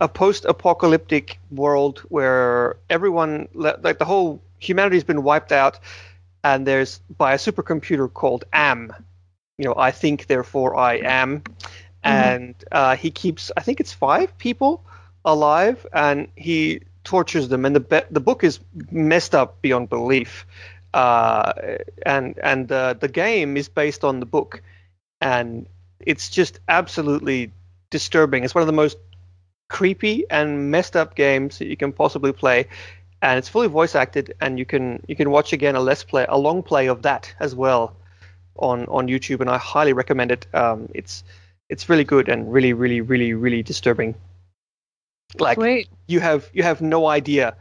a post-apocalyptic world where everyone, like the whole humanity's been wiped out, and there's by a supercomputer called Am. You know, I think, therefore I am, and uh, he keeps, I think it's five people alive, and he tortures them. And the be- the book is messed up beyond belief, uh, and and uh, the game is based on the book, and it's just absolutely disturbing. It's one of the most creepy and messed up games that you can possibly play, and it's fully voice acted. And you can you can watch again a let's play, a long play of that as well, on on YouTube, and I highly recommend it. Um, it's it's really good and really really really really disturbing. Like Sweet. you have you have no idea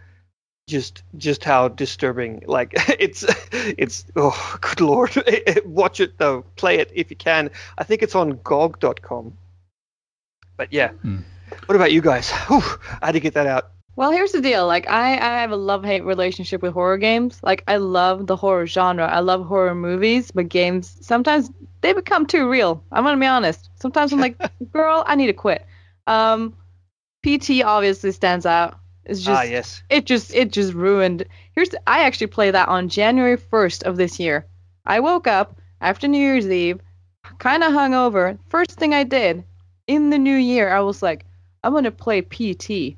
just just how disturbing like it's it's oh good lord watch it though play it if you can i think it's on gog.com but yeah Hmm. What about you guys Whew, i had to get that out Well, here's the deal. Like, I, I have a love hate relationship with horror games. Like, I love the horror genre. I love horror movies, but games sometimes they become too real. I'm gonna be honest. Sometimes I'm like, girl, I need to quit. Um, PT obviously stands out. It's just ah yes it just it just ruined. Here's the, I actually played that on January 1st of this year. I woke up after New Year's Eve, kind of hungover. First thing I did in the new year, I was like, I'm gonna play PT.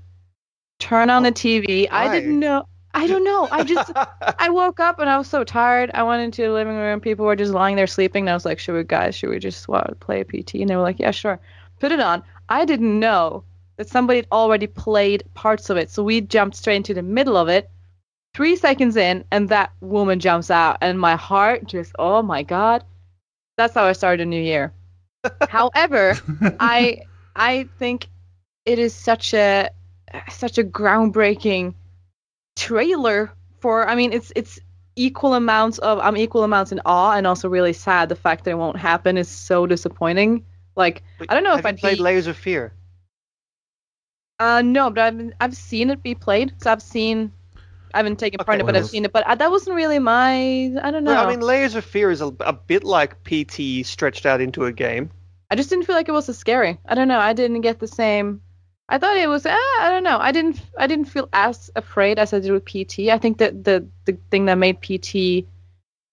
Turn on the oh, TV. I didn't know. I don't know. I just I woke up and I was so tired. I went into the living room. People were just lying there sleeping. And I was like, "Should we, guys? Should we just what, play PT?" And they were like, "Yeah, sure." Put it on. I didn't know that somebody had already played parts of it, so we jumped straight into the middle of it. Three seconds in, and that woman jumps out, and my heart just, oh my god. That's how I started a new year. However, I I think it is such a such a groundbreaking trailer for I mean it's it's equal amounts of I'm equal amounts in awe and also really sad the fact that it won't happen is so disappointing. Like I don't know have if I'd played be layers of fear uh no, but I've I've seen it be played. So I've seen I haven't taken part in it, but I've seen it. But uh, that wasn't really my I don't know. Well, i mean layers of fear is a, a bit like pt stretched out into a game I just didn't feel like it was as scary. I don't know. I didn't get the same. I thought it was. Uh, I don't know. I didn't. I didn't feel as afraid as I did with PT. I think that the the thing that made PT,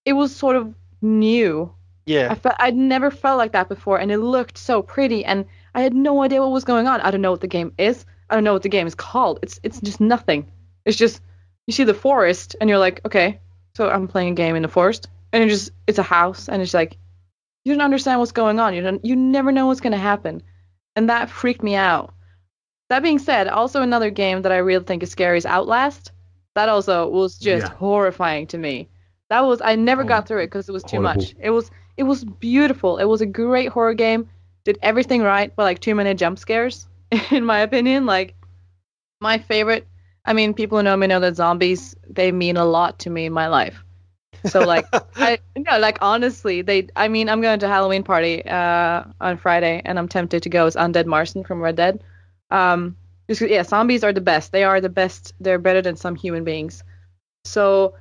it was sort of new. yeah I felt I'd never felt like that before, and it looked so pretty, and I had no idea what was going on. I don't know what the game is. I don't know what the game is called. It's it's just nothing. It's just you see the forest, and you're like, okay, so I'm playing a game in the forest, and it just it's a house, and it's like you don't understand what's going on. You don't you never know what's gonna happen, and that freaked me out. That being said, also another game that I really think is scary is Outlast. That also was just Yeah. horrifying to me. That was I never Oh, got through it because it was too horrible. much. It was it was beautiful. It was a great horror game. Did everything right, but like too many jump scares, in my opinion. Like my favorite. I mean, people who know me know that zombies they mean a lot to me in my life. So like I no like honestly they I mean I'm going to a Halloween party uh on Friday and I'm tempted to go as Undead Marston from Red Dead. Um just yeah, zombies are the best. They are the best. They're better than some human beings. So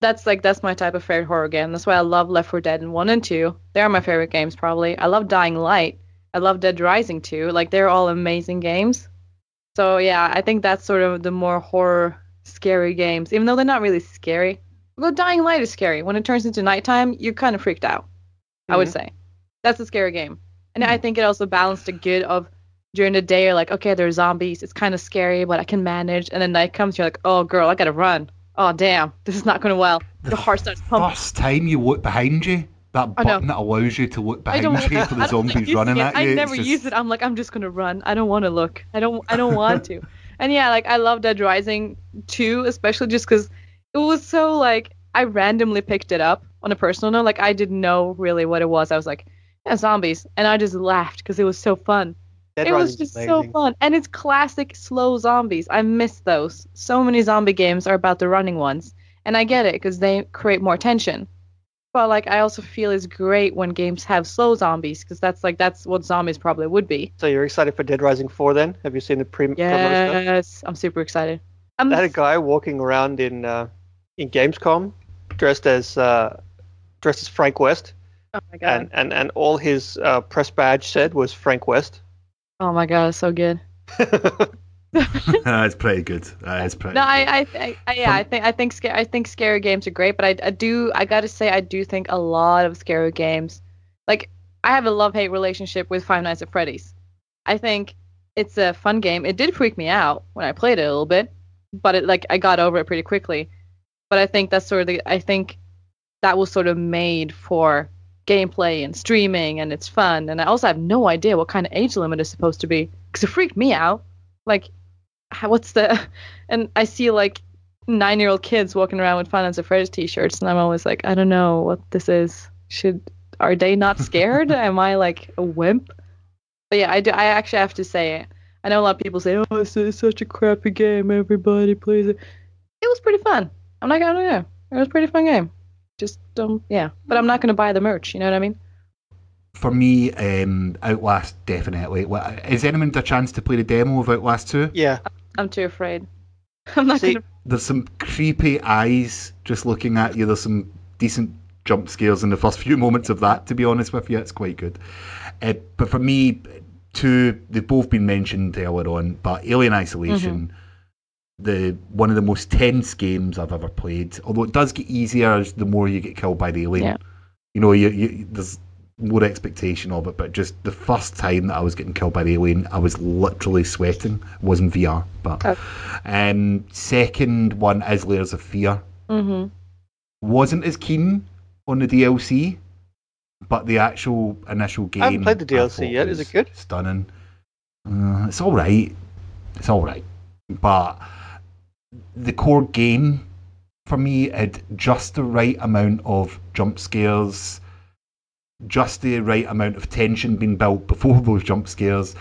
that's like that's my type of favorite horror game. That's why I love Left 4 Dead and 1 and 2. They are my favorite games probably. I love Dying Light. I love Dead Rising 2. Like they're all amazing games. So yeah, I think that's sort of the more horror scary games, even though they're not really scary. Well, Dying Light is scary. When it turns into nighttime, you're kind of freaked out. I would say that's a scary game, and I think it also balanced the good of during the day. You're like, okay, there's zombies. It's kind of scary, but I can manage. And then night comes, you're like, oh girl, I gotta run. Oh damn, this is not going well. Your heart starts pumping. First time you look behind you, that button that allows you to look behind you for the zombies running it. at you. I never just, use it. I'm like, I'm just gonna run. I don't want to look. I don't. I don't want to. And yeah, like I love Dead Rising 2, especially just because it was so like I randomly picked it up on a personal note. Like I didn't know really what it was. I was like, yeah, zombies, and I just laughed because it was so fun. Dead it was just so fun, and it's classic slow zombies. I miss those. So many zombie games are about the running ones, and I get it because they create more tension. But like, I also feel it's great when games have slow zombies because that's like that's what zombies probably would be. So you're excited for Dead Rising 4 then? Have you seen the pre-? Yes, I'm super excited. I'm I had a guy walking around in uh, in Gamescom dressed as uh, dressed as Frank West, oh my god, and, and and all his uh, press badge said was Frank West. Oh my god, it's so good. That's pretty good. That is pretty. No, good. I, I, I, I yeah, I think, I think, sca- I think scary games are great, but I, I do, I gotta say, I do think a lot of scary games, like, I have a love-hate relationship with Five Nights at Freddy's. I think it's a fun game. It did freak me out when I played it a little bit, but it, like, I got over it pretty quickly. But I think that's sort of, the, I think that was sort of made for gameplay and streaming, and it's fun. And I also have no idea what kind of age limit is supposed to be, because it freaked me out. Like, how, what's the and I see like nine year old kids walking around with Nights at Freddy's t-shirts, and I'm always like, I don't know what this is. Should are they not scared? Am I like a wimp? But yeah, I do. I actually have to say, it. I know a lot of people say, oh, it's, it's such a crappy game. Everybody plays it. It was pretty fun. I'm not gonna know. It was a pretty fun game. Just um, yeah. But I'm not gonna buy the merch. You know what I mean? For me, um, Outlast definitely. Is anyone had a chance to play the demo of Outlast 2? Yeah. I'm too afraid. I'm not See, gonna. There's some creepy eyes just looking at you. There's some decent jump scares in the first few moments of that. To be honest with you, it's quite good. Uh, but for me, two they've both been mentioned earlier on. But Alien Isolation, the one of the most tense games I've ever played. Although it does get easier as the more you get killed by the alien. Yeah. You know, you, you there's more expectation of it. But just the first time that I was getting killed by the alien, I was literally sweating. It wasn't VR, but. Oh. Um, second one is Layers of Fear. hmm Wasn't as keen on the DLC, but the actual initial game. I haven't played the DLC thought yet. Is it good? Stunning. Uh, it's all right. It's all right, but the core game for me had just the right amount of jump scares, just the right amount of tension being built before those jump scares,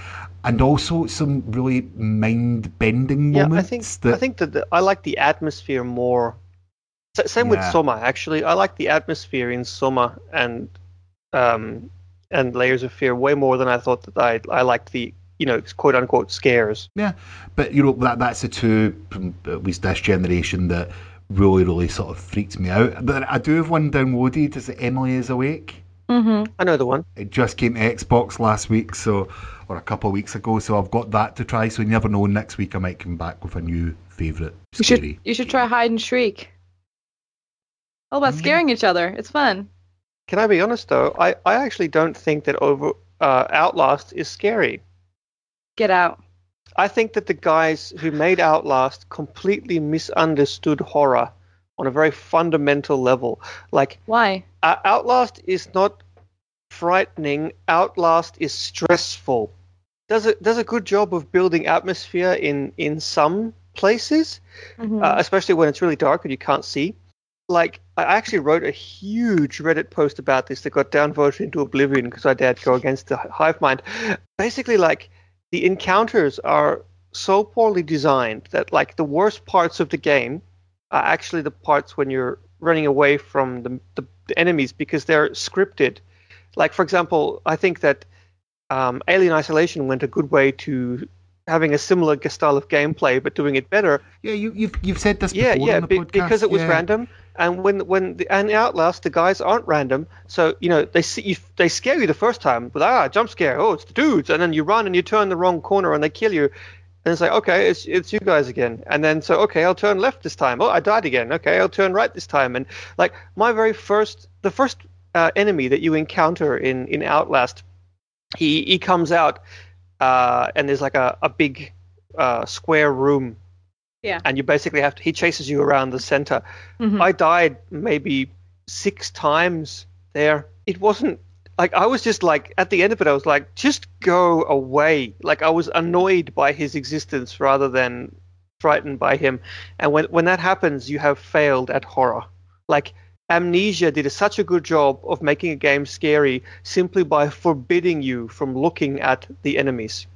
and also some really mind bending Yeah, I think that, I think that the, I like the atmosphere more. Same with Soma actually. I like the atmosphere in Soma and um and Layers of Fear way more than I thought that I I liked the you know quote unquote scares. Yeah, but you know that that's the two from at least this generation that really really sort of freaked me out. But I do have one downloaded. Is it Emily is awake? hmm I know the one. It just came to Xbox last week, so or a couple of weeks ago. So I've got that to try. So you never know. Next week I might come back with a new favourite You should scary. you should try hide and shriek. All about Mm. scaring each other. It's fun. Can I be honest though? I I actually don't think that over uh, Outlast is scary. Get out. I think that the guys who made Outlast completely misunderstood horror on a very fundamental level. Like Why? uh, Outlast is not frightening. Outlast is stressful. Does it does a good job of building atmosphere in in some places, Mhm. uh, especially when it's really dark and you can't see. Like I actually wrote a huge Reddit post about this that got downvoted into oblivion because I dared go against the hive mind. Basically, like the encounters are so poorly designed that like the worst parts of the game are actually the parts when you're running away from the, the, the enemies because they're scripted. Like for example, I think that um, Alien Isolation went a good way to having a similar style of gameplay but doing it better. Yeah, you, you've you've said this Yeah, before yeah, be- because it was yeah. random. And when when the, and Outlast, the guys aren't random, so you know they see you, they scare you the first time. With ah jump scare, oh it's the dudes, and then you run and you turn the wrong corner and they kill you, and it's like okay it's it's you guys again, and then so okay I'll turn left this time, oh I died again, okay I'll turn right this time, and like my very first the first uh, enemy that you encounter in in Outlast, he he comes out, uh, and there's like a a big uh, square room Yeah. and you basically have to he chases you around the center. Mhm. i died maybe six times there. It wasn't like i was just like at the end of it i was like just go away. Like i was annoyed by his existence rather than frightened by him. And when when that happens you have failed at horror. Like amnesia did such a good job of making a game scary simply by forbidding you from looking at the enemies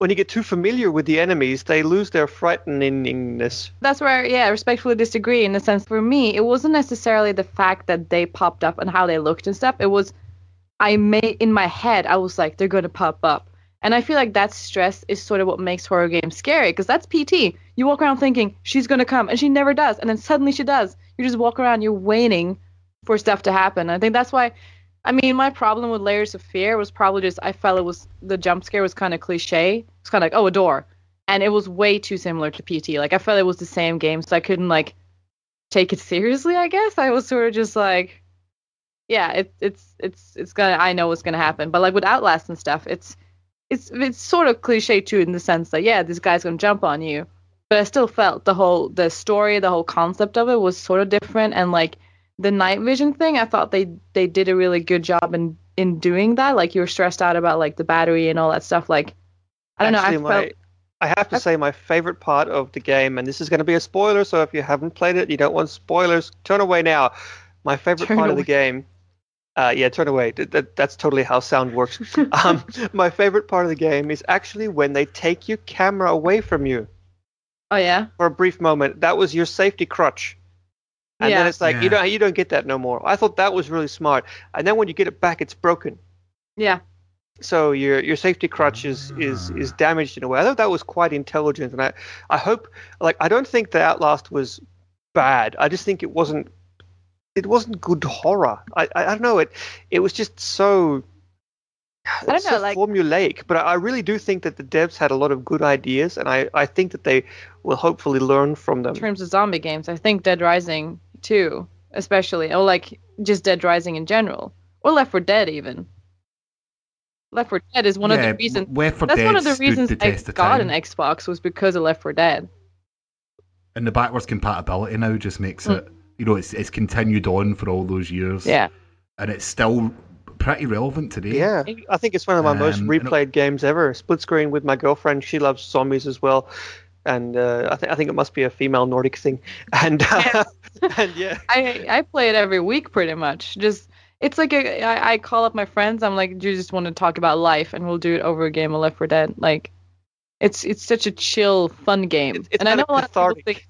when you get too familiar with the enemies, they lose their frighteningness. That's where, yeah, respectfully disagree in the sense for me, it wasn't necessarily the fact that they popped up and how they looked and stuff. It was, I made, in my head, I was like, they're going to pop up. And I feel like that stress is sort of what makes horror games scary because that's PT. You walk around thinking she's going to come and she never does. And then suddenly she does. You just walk around, you're waiting for stuff to happen. I think that's why I mean, my problem with Layers of Fear was probably just I felt it was the jump scare was kind of cliche. It's kind of like oh a door, and it was way too similar to PT. Like I felt it was the same game, so I couldn't like take it seriously. I guess I was sort of just like, yeah, it, it's it's it's gonna I know what's gonna happen. But like with Outlast and stuff, it's it's it's sort of cliche too in the sense that yeah, this guy's gonna jump on you, but I still felt the whole the story, the whole concept of it was sort of different and like the night vision thing, I thought they they did a really good job in in doing that. Like you were stressed out about like the battery and all that stuff. Like I don't Actually, know. I felt I have to I- say my favorite part of the game, and this is going to be a spoiler, so if you haven't played it, you don't want spoilers, turn away now. My favorite part of the game, uh, yeah, turn away. Th- that- that's totally how sound works. um, my favorite part of the game is actually when they take your camera away from you oh yeah, for a brief moment. That was your safety crutch. And then Yeah. it's like you Yeah. don't you don't get that no more. I thought that was really smart. And then when you get it back, it's broken. yeah. so your your safety crutch is is ah. is damaged in a way. I thought that was quite intelligent, and I I hope like I don't think the Outlast was bad. I just think it wasn't it wasn't good horror. I I, I don't know it it was just so. I don't it's know, so like- formulaic, but I I really do think that the devs had a lot of good ideas, and I, I think that they will hopefully learn from them. In terms of zombie games, I think Dead Rising 2, especially, or like just Dead Rising in general, or Left 4 Dead even. Left 4 Dead is one of the reasons. Left 4 That's one of the reasons the I got time. an Xbox was because of Left 4 Dead. and the backwards compatibility now just makes Mm. it you know it's it's continued on for all those years Yeah. and it's still pretty relevant today Yeah, I think it's one of my most Um, and- replayed games ever. Split screen with my girlfriend. She loves zombies as well, and uh, I think I think it must be a female Nordic thing. And uh, and yeah, I I play it every week pretty much. Just it's like a, I, I call up my friends. I'm like, do you just want to talk about life, and we'll do it over a game of Left 4 Dead. Like, it's it's such a chill, fun game. It's- it's and I know a lot of people think,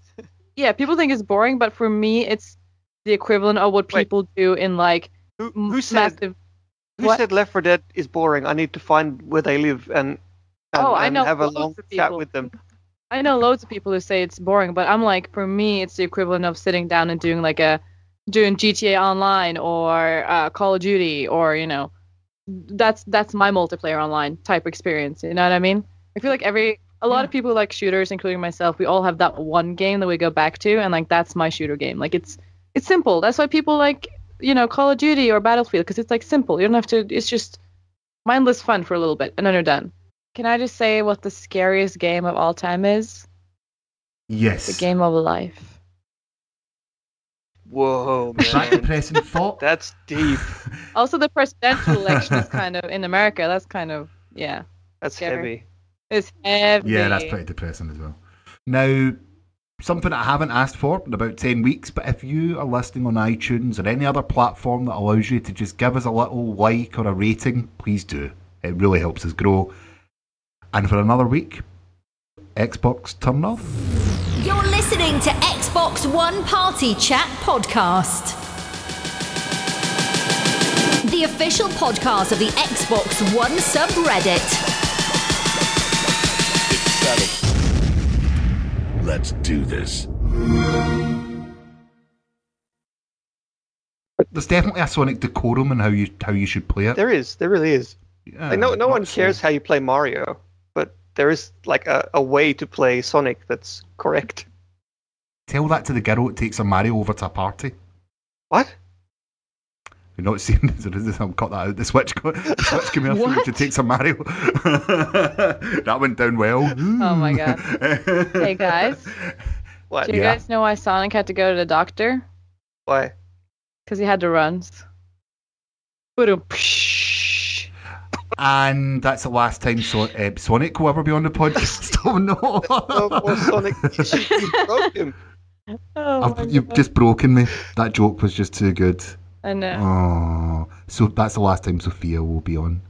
yeah, people think it's boring, but for me, it's the equivalent of what Wait. people do in like who, who said massive. who what? said Left 4 Dead is boring? I need to find where they live and, and, Oh, I and know have a long chat with them. I know loads of people who say it's boring, but I'm like, for me, it's the equivalent of sitting down and doing like a doing GTA Online or uh, Call of Duty or you know, that's that's my multiplayer online type experience. You know what I mean? I feel like every a lot of people like shooters, including myself. We all have that one game that we go back to, and like that's my shooter game. Like it's it's simple. That's why people like you know Call of Duty or Battlefield because it's like simple. You don't have to. It's just mindless fun for a little bit, and then you're done. Can I just say what the scariest game of all time is? yes The game of life. Whoa, that man, depressing thought that's deep. Also, the presidential election is kind of in America. That's kind of yeah, That's Scary. heavy. it's heavy. yeah that's pretty depressing as well now something I haven't asked for in about 10 weeks but if you are listening on iTunes or any other platform that allows you to just give us a little like or a rating please do it really helps us grow and for another week Xbox turn off You're listening to Xbox One Party Chat Podcast. The official podcast of the Xbox One subreddit. Let's do this. There's definitely a Sonic decorum in how you how you should play it. There is, there really is. Yeah, Like, no, no not one so- cares how you play Mario, but there is like a, a way to play Sonic that's correct. Tell that to the girl that takes a Mario over to a party. What? You're not seeing this. or is this- I'll cut that out. The Switch, co- the Switch commercial What? to takes a Mario. that went down well. Oh my God. Hey, guys. What? Do you Yeah. guys know why Sonic had to go to the doctor? Why? Because he had to run. Boom. And that's the last time so- uh, Sonic will ever be on the podcast. oh no! No more Sonic. You, you broke him. Oh my I've, you've God. just broken me. That joke was just too good. I know. Oh, so that's the last time Sofia will be on.